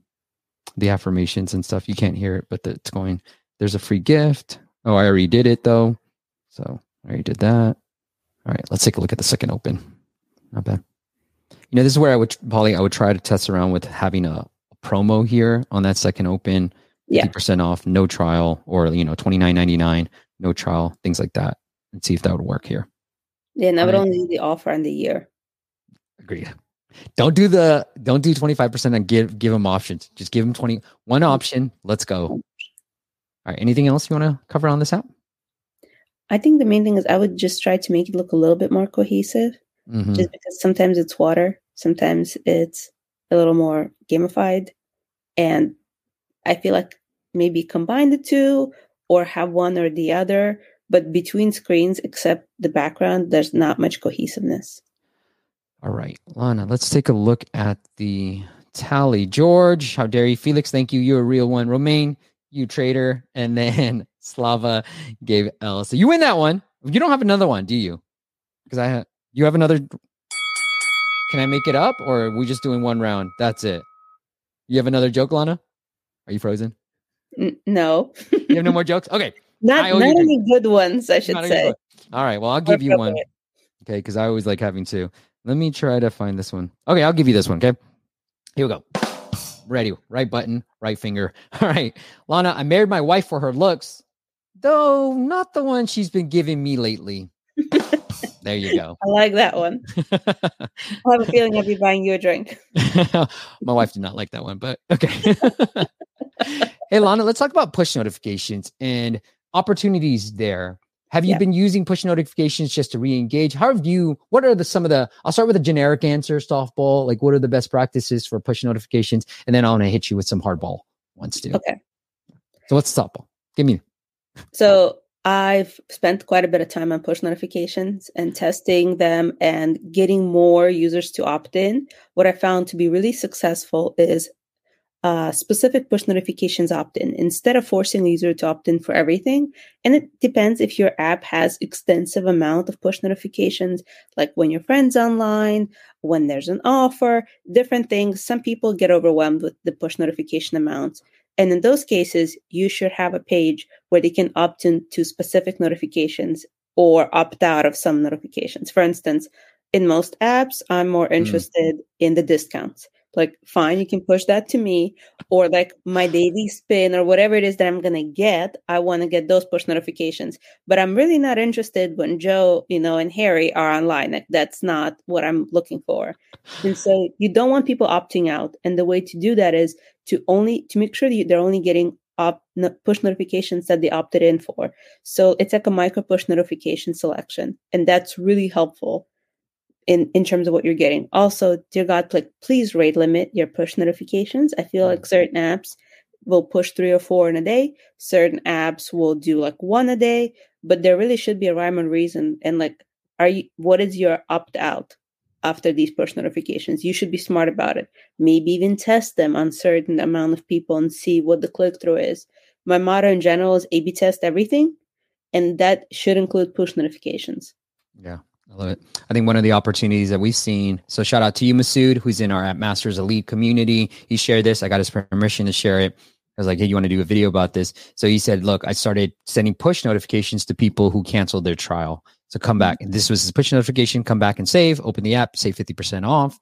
the affirmations and stuff. You can't hear it, but it's going. There's a free gift. Oh, I already did it though. So I already did that. All right, let's take a look at the second open. Not bad. You know, this is where I would, Polly, I would try to test around with having a, promo here on that second open. Yeah. 50% off, no trial, or, you know, twenty nine ninety nine, no trial, things like that, and see if that would work here. Yeah, and I would Right. only do the offer on the year. Agreed. Don't do the don't do 25% and give give them options. Just give them 20 one option. Let's go. All right. Anything else you want to cover on this app? I think the main thing is I would just try to make it look a little bit more cohesive, Mhm. just because sometimes it's water, sometimes it's a little more gamified, and I feel like maybe combine the two or have one or the other. But between screens, except the background, there's not much cohesiveness. All right, Lana, let's take a look at the tally. George, how dare you? Felix, thank you. You're a real one. Romaine, you traitor. And then (laughs) Slava gave L. So you win that one. You don't have another one, do you? Because I have, you have another. Can I make it up or are we just doing one round? That's it. You have another joke, Lana? Are you frozen? N- no, You have no more jokes? Okay. (laughs) not I owe you not any good ones. I should Not say. All right. Well, I'll give you one. Okay. Because I always like having two. Let me try to find this one. Okay. I'll give you this one. Okay. Here we go. Ready. Right button, right finger. (laughs) All right. Lana, I married my wife for her looks, though not the one she's been giving me lately. (laughs) there you go. I like that one. (laughs) I have a feeling I'll be buying you a drink. (laughs) my wife did not like that one, but okay. (laughs) hey, Lana, let's talk about push notifications and opportunities there. Have you Yeah. been using push notifications just to re-engage? How have you? What are the some of the? I'll start with a generic answer, softball. Like, what are the best practices for push notifications? And then I want to hit you with some hardball ones too. Okay. So what's the softball? Give me. So I've spent quite a bit of time on push notifications and testing them and getting more users to opt in. What I found to be really successful is uh, specific push notifications opt in instead of forcing a user to opt in for everything. And it depends if your app has extensive amount of push notifications, like when your friend's online, when there's an offer, different things. Some people get overwhelmed with the push notification amounts. And in those cases, you should have a page where they can opt in to specific notifications or opt out of some notifications. For instance, in most apps, I'm more mm-hmm. interested in the discounts. Like, fine, you can push that to me, or like my daily spin or whatever it is that I'm gonna get. I want to get those push notifications, but I'm really not interested when Joe, you know, and Harry are online. Like, that's not what I'm looking for. And so, you don't want people opting out. And the way to do that is to only to make sure that they're only getting op, push notifications that they opted in for. So it's like a micro push notification selection, and that's really helpful in in terms of what you're getting. Also, dear God, like please rate limit your push notifications. I feel like mm-hmm. certain apps will push three or four in a day. Certain apps will do like one a day, but there really should be a rhyme and reason. And like, are you? What is your opt out? After these push notifications you should be smart about it maybe even test them on certain amount of people and see what the click through is my motto in general is a b test everything and that should include push notifications Yeah, I love it. I think one of the opportunities that we've seen. So shout out to you, Masood, who's in our App Masters Elite community. He shared this. I got his permission to share it. I was like, hey, you want to do a video about this? So he said, look, I started sending push notifications to people who canceled their trial. So come back. And this was his push notification. Come back and save. Open the app, save 50% off.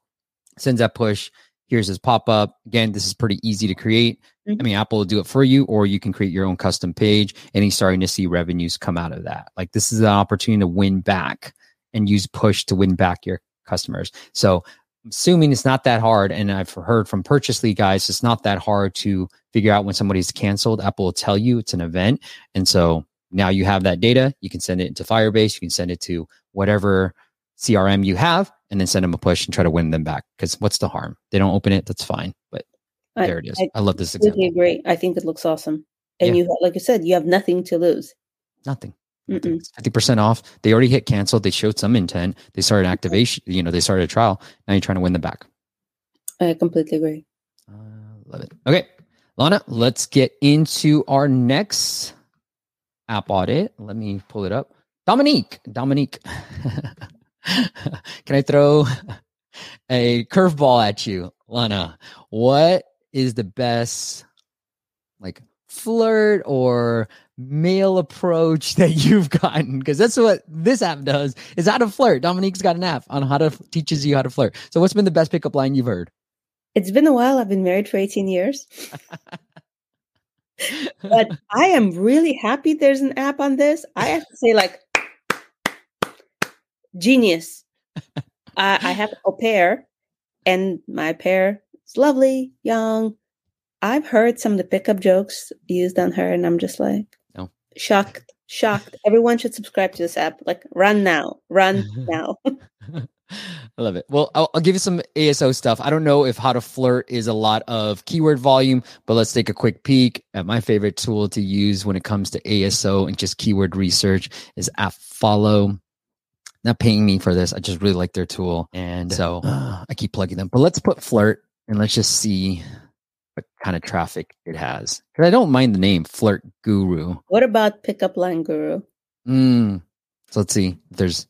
Sends that push. Here's his pop up. Again, this is pretty easy to create. I mm-hmm. mean, Apple will do it for you, or you can create your own custom page. And he's starting to see revenues come out of that. Like this is an opportunity to win back and use push to win back your customers. So I'm assuming it's not that hard. And I've heard from Purchase Purchasely guys, it's not that hard to figure out when somebody's canceled. Apple will tell you it's an event. And so now you have that data. You can send it into Firebase. You can send it to whatever CRM you have, and then send them a push and try to win them back. Because what's the harm? They don't open it. That's fine. But I- there it is. I I, love this example. agree i think it looks awesome and you like I said you have nothing to lose Nothing. Fifty percent off. They already hit canceled. They showed some intent. They started activation. You know, they started a trial. Now you're trying to win them back. i completely agree Uh, love it. Okay, Lana, let's get into our next app audit. Let me pull it up. Dominique, Dominique, (laughs) can I throw (laughs) a curveball at you, Lana? What is the best like flirt or male approach (laughs) that you've gotten because that's what this app does is how to flirt dominique's got an app on how to teaches you how to flirt so what's been the best pickup line you've heard It's been a while. I've been married for 18 years. But (laughs) I am really happy there's an app on this. I have to say, like, genius. I, I have a pair, and my pair is lovely, young. I've heard some of the pickup jokes used on her, and I'm just like, No. shocked, shocked. Everyone should subscribe to this app. Like, run now, run (laughs) now. (laughs) I love it. Well, I'll, I'll give you some ASO stuff. I don't know if how to flirt is a lot of keyword volume, but let's take a quick peek at my favorite tool to use when it comes to ASO and just keyword research is AppFollow. Not paying me for this. I just really like their tool. And so uh, (sighs) I keep plugging them. But let's put flirt and let's just see what kind of traffic it has. Because I don't mind the name Flirt Guru. what about pickup line guru? Mm. So let's see there's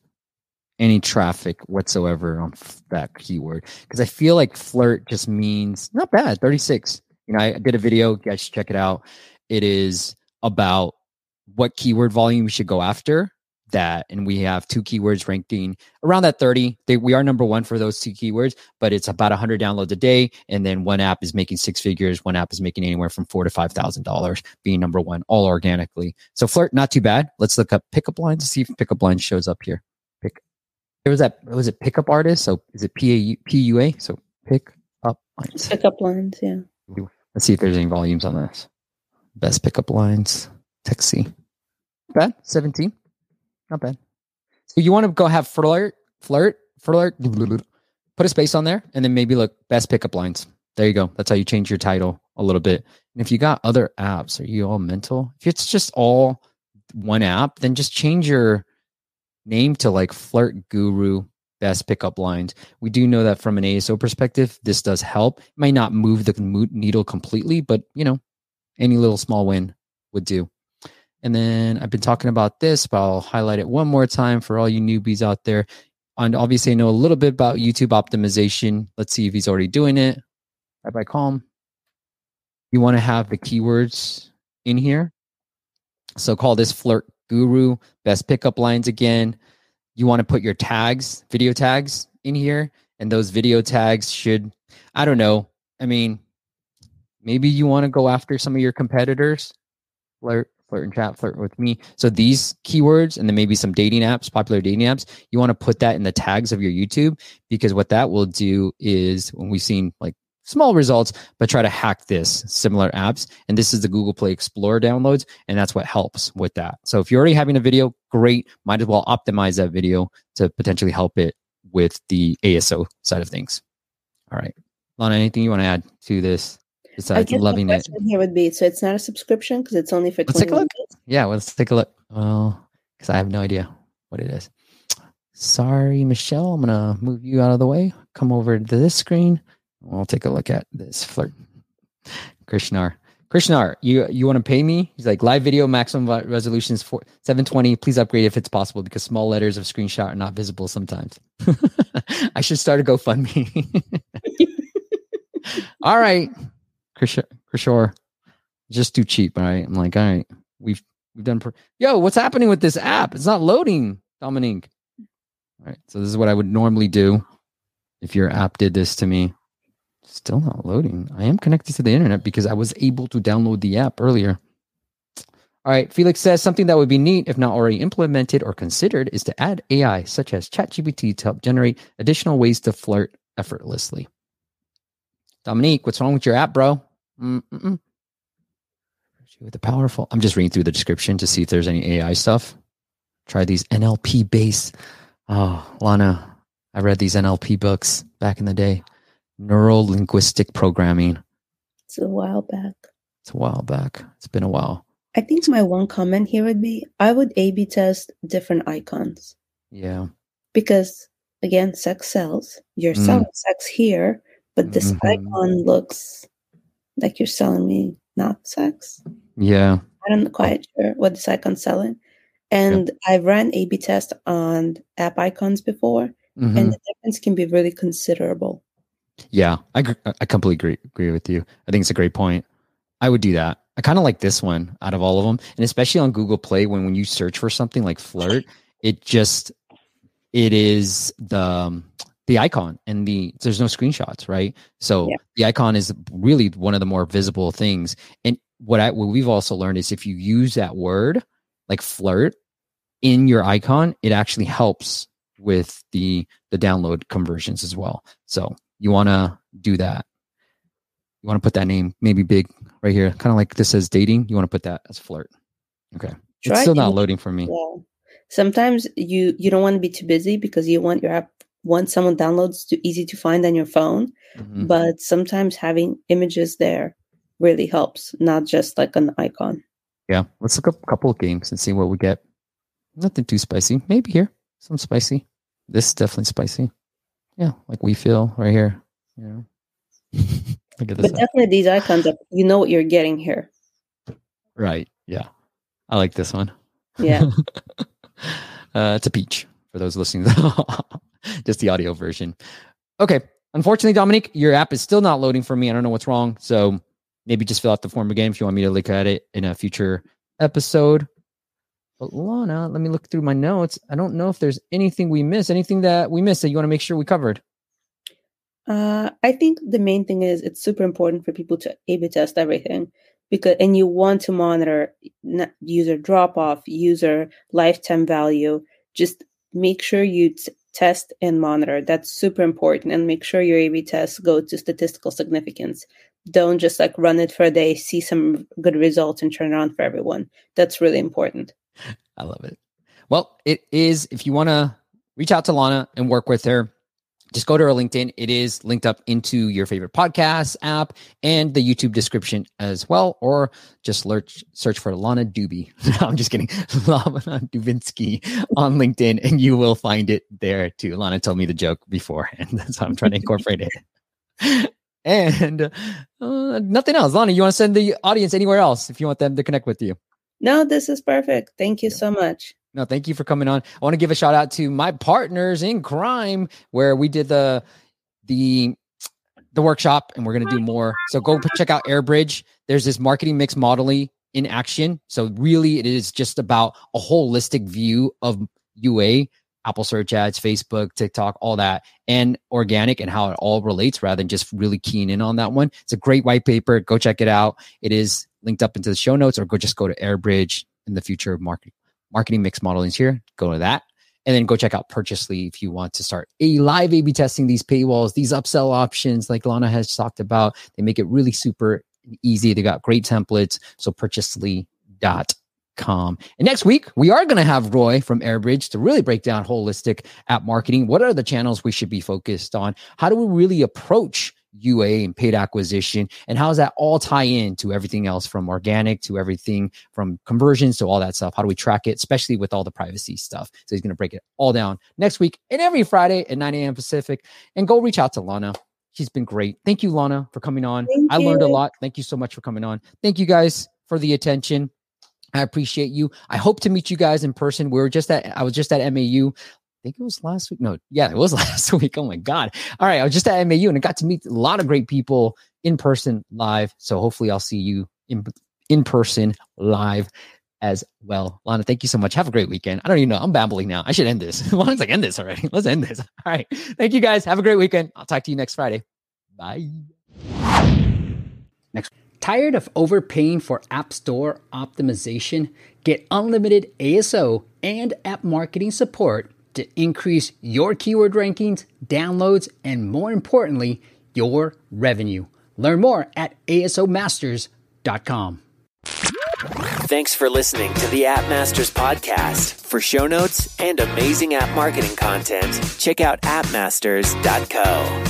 any traffic whatsoever on that keyword. Because I feel like flirt just means not bad, 36. You know, I did a video, you guys should check it out. It is about what keyword volume we should go after that. And we have two keywords ranking around that 30. They, we are number one for those two keywords, but it's about 100 downloads a day. And then one app is making six figures. One app is making anywhere from four to $5,000 being number one, all organically. So flirt, not too bad. Let's look up pickup lines see if pickup line shows up here. Pick. There was that, was it pickup artist? So is it P-A-U, P-U-A? So pick up lines. Pickup lines, yeah. Let's see if there's any volumes on this. Best pickup lines. Texi. Bad. 17. Not bad. So you want to go have flirt, flirt, flirt, put a space on there, and then maybe look best pickup lines. There you go. That's how you change your title a little bit. And if you got other apps, are you all mental? If it's just all one app, then just change your name to like Flirt Guru Best Pickup Lines. We do know that from an ASO perspective, this does help. It might not move the needle completely, but you know, any little small win would do. And then I've been talking about this, but I'll highlight it one more time for all you newbies out there. And obviously, I know a little bit about YouTube optimization. Let's see if he's already doing it. Bye bye, calm. You want to have the keywords in here. So call this flirt guru, best pickup lines again. You want to put your tags, video tags in here. And those video tags should, I don't know. I mean, maybe you want to go after some of your competitors. Flirt, flirt and chat, flirt with me. So these keywords and then maybe some dating apps, popular dating apps, you want to put that in the tags of your YouTube because what that will do is when we've seen like small results, but try to hack this similar apps. And this is the Google Play Explorer downloads. And that's what helps with that. So if you're already having a video, great. Might as well optimize that video to potentially help it with the ASO side of things. All right. Lana, anything you want to add to this? I Besides loving it. here would be so it's not a subscription because it's only for Let's take 20 a look. minutes. Yeah, well, let's take a look. Well, because I have no idea what it is. Sorry, Michelle. I'm gonna move you out of the way. Come over to this screen. We'll take a look at this flirt. Krishnar. Krishnar, you you want to pay me? He's like live video maximum resolution is for 720. Please upgrade if it's possible because small letters of screenshot are not visible sometimes. (laughs) I should start a GoFundMe. (laughs) all right, Krish- Krishore, just too cheap. All right, I'm like, all right, we've we've done. Pro- Yo, what's happening with this app? It's not loading, Dominique. All right, so this is what I would normally do if your app did this to me. Still not loading. I am connected to the internet because I was able to download the app earlier. All right, Felix says something that would be neat, if not already implemented or considered, is to add AI such as ChatGPT to help generate additional ways to flirt effortlessly. Dominique, what's wrong with your app, bro? Mm-mm. With the powerful, I'm just reading through the description to see if there's any AI stuff. Try these NLP based. Oh, Lana, I read these NLP books back in the day. Neural linguistic programming. It's a while back. It's a while back. It's been a while. I think my one comment here would be I would A B test different icons Yeah. because, again, sex sells. You're Mm. selling sex here, but this Mhm. icon looks like you're selling me not sex. Yeah. I'm not quite sure what this icon's selling. And I've ran A B test on app icons before, Mhm. and the difference can be really considerable. Yeah, I I completely agree agree with you. I think it's a great point. I would do that. I kind of like this one out of all of them, and especially on Google Play when when you search for something like flirt, it just it is the um, the icon and the there's no screenshots, right? So Yeah. the icon is really one of the more visible things. And what I what we've also learned is if you use that word like flirt in your icon, it actually helps with the the download conversions as well. So you want to do that. You want to put that name maybe big right here, kind of like this says dating. You want to put that as flirt. Okay, it's still not loading for me. Yeah. Sometimes you you don't want to be too busy because you want your app once someone downloads to easy to find on your phone. Mhm. But sometimes having images there really helps, not just like an icon. Yeah, let's look up a couple of games and see what we get. Nothing too spicy. Maybe here some spicy. This is definitely spicy. Yeah, like we feel right here. Yeah. (laughs) look at this. But definitely these icons, are, you know what you're getting here. Right. Yeah. I like this one. Yeah. (laughs) uh, it's a peach for those listening. (laughs) Just the audio version. Okay. Unfortunately, Dominique, your app is still not loading for me. I don't know what's wrong. So maybe just fill out the form again if you want me to look at it in a future episode. But Lana, let me look through my notes. I don't know if there's anything we missed, anything that we missed that you want to make sure we covered. Uh, I think the main thing is it's super important for people to A/B test everything because, and you want to monitor user drop off, user lifetime value. Just make sure you t- test and monitor. That's super important, and make sure your A/B tests go to statistical significance. Don't just like run it for a day, see some good results, and turn it on for everyone. That's really important. I love it. Well, it is. If you want to reach out to Lana and work with her, just go to her LinkedIn. It is linked up into your favorite podcast app and the YouTube description as well. Or just search search for Lana Doobie. (laughs) I'm just kidding. (laughs) Lana Dubinsky on LinkedIn, and you will find it there too. Lana told me the joke before, and so (laughs) I'm trying to incorporate it. And uh, nothing else. Lana, you want to send the audience anywhere else if you want them to connect with you? No, this is perfect. Thank you so much. No, thank you for coming on. I want to give a shout out to my partners in crime where we did the the the workshop and we're going to do more. So go check out Airbridge. There's this marketing mix modeling in action. So really it is just about a holistic view of UA, Apple search ads, Facebook, TikTok, all that and organic and how it all relates rather than just really keying in on that one. It's a great white paper. Go check it out. It is linked up into the show notes or go just go to Airbridge in the future of marketing marketing mix modeling is here. Go to that. And then go check out Purchasely if you want to start a live A B testing these paywalls, these upsell options like Lana has talked about. They make it really super easy. They got great templates. So purchasely.com. And next week, we are going to have Roy from Airbridge to really break down holistic app marketing. What are the channels we should be focused on? How do we really approach UA and paid acquisition? And how does that all tie in to everything else from organic to everything from conversions to all that stuff? How do we track it, especially with all the privacy stuff? So he's going to break it all down next week and every Friday at 9 a.m. Pacific. And go reach out to Lana. She's been great. Thank you, Lana, for coming on. Thank I learned a lot. Thank you so much for coming on. Thank you guys for the attention. I appreciate you. I hope to meet you guys in person. We were just at, I was just at MAU. I think it was last week. No, yeah, it was (laughs) last week. Oh my God. All right. I was just at MAU and I got to meet a lot of great people in person live. So hopefully I'll see you in, in person live as well. Lana, thank you so much. Have a great weekend. I don't even know. I'm babbling now. I should end this. (laughs) Don't I end this already? (laughs) Let's end this. All right. Thank you guys. Have a great weekend. I'll talk to you next Friday. Bye. Next. Tired of overpaying for App Store optimization? Get unlimited ASO and app marketing support to increase your keyword rankings, downloads, and more importantly, your revenue. Learn more at asomasters.com. Thanks for listening to the App Masters podcast. For show notes and amazing app marketing content, check out appmasters.co.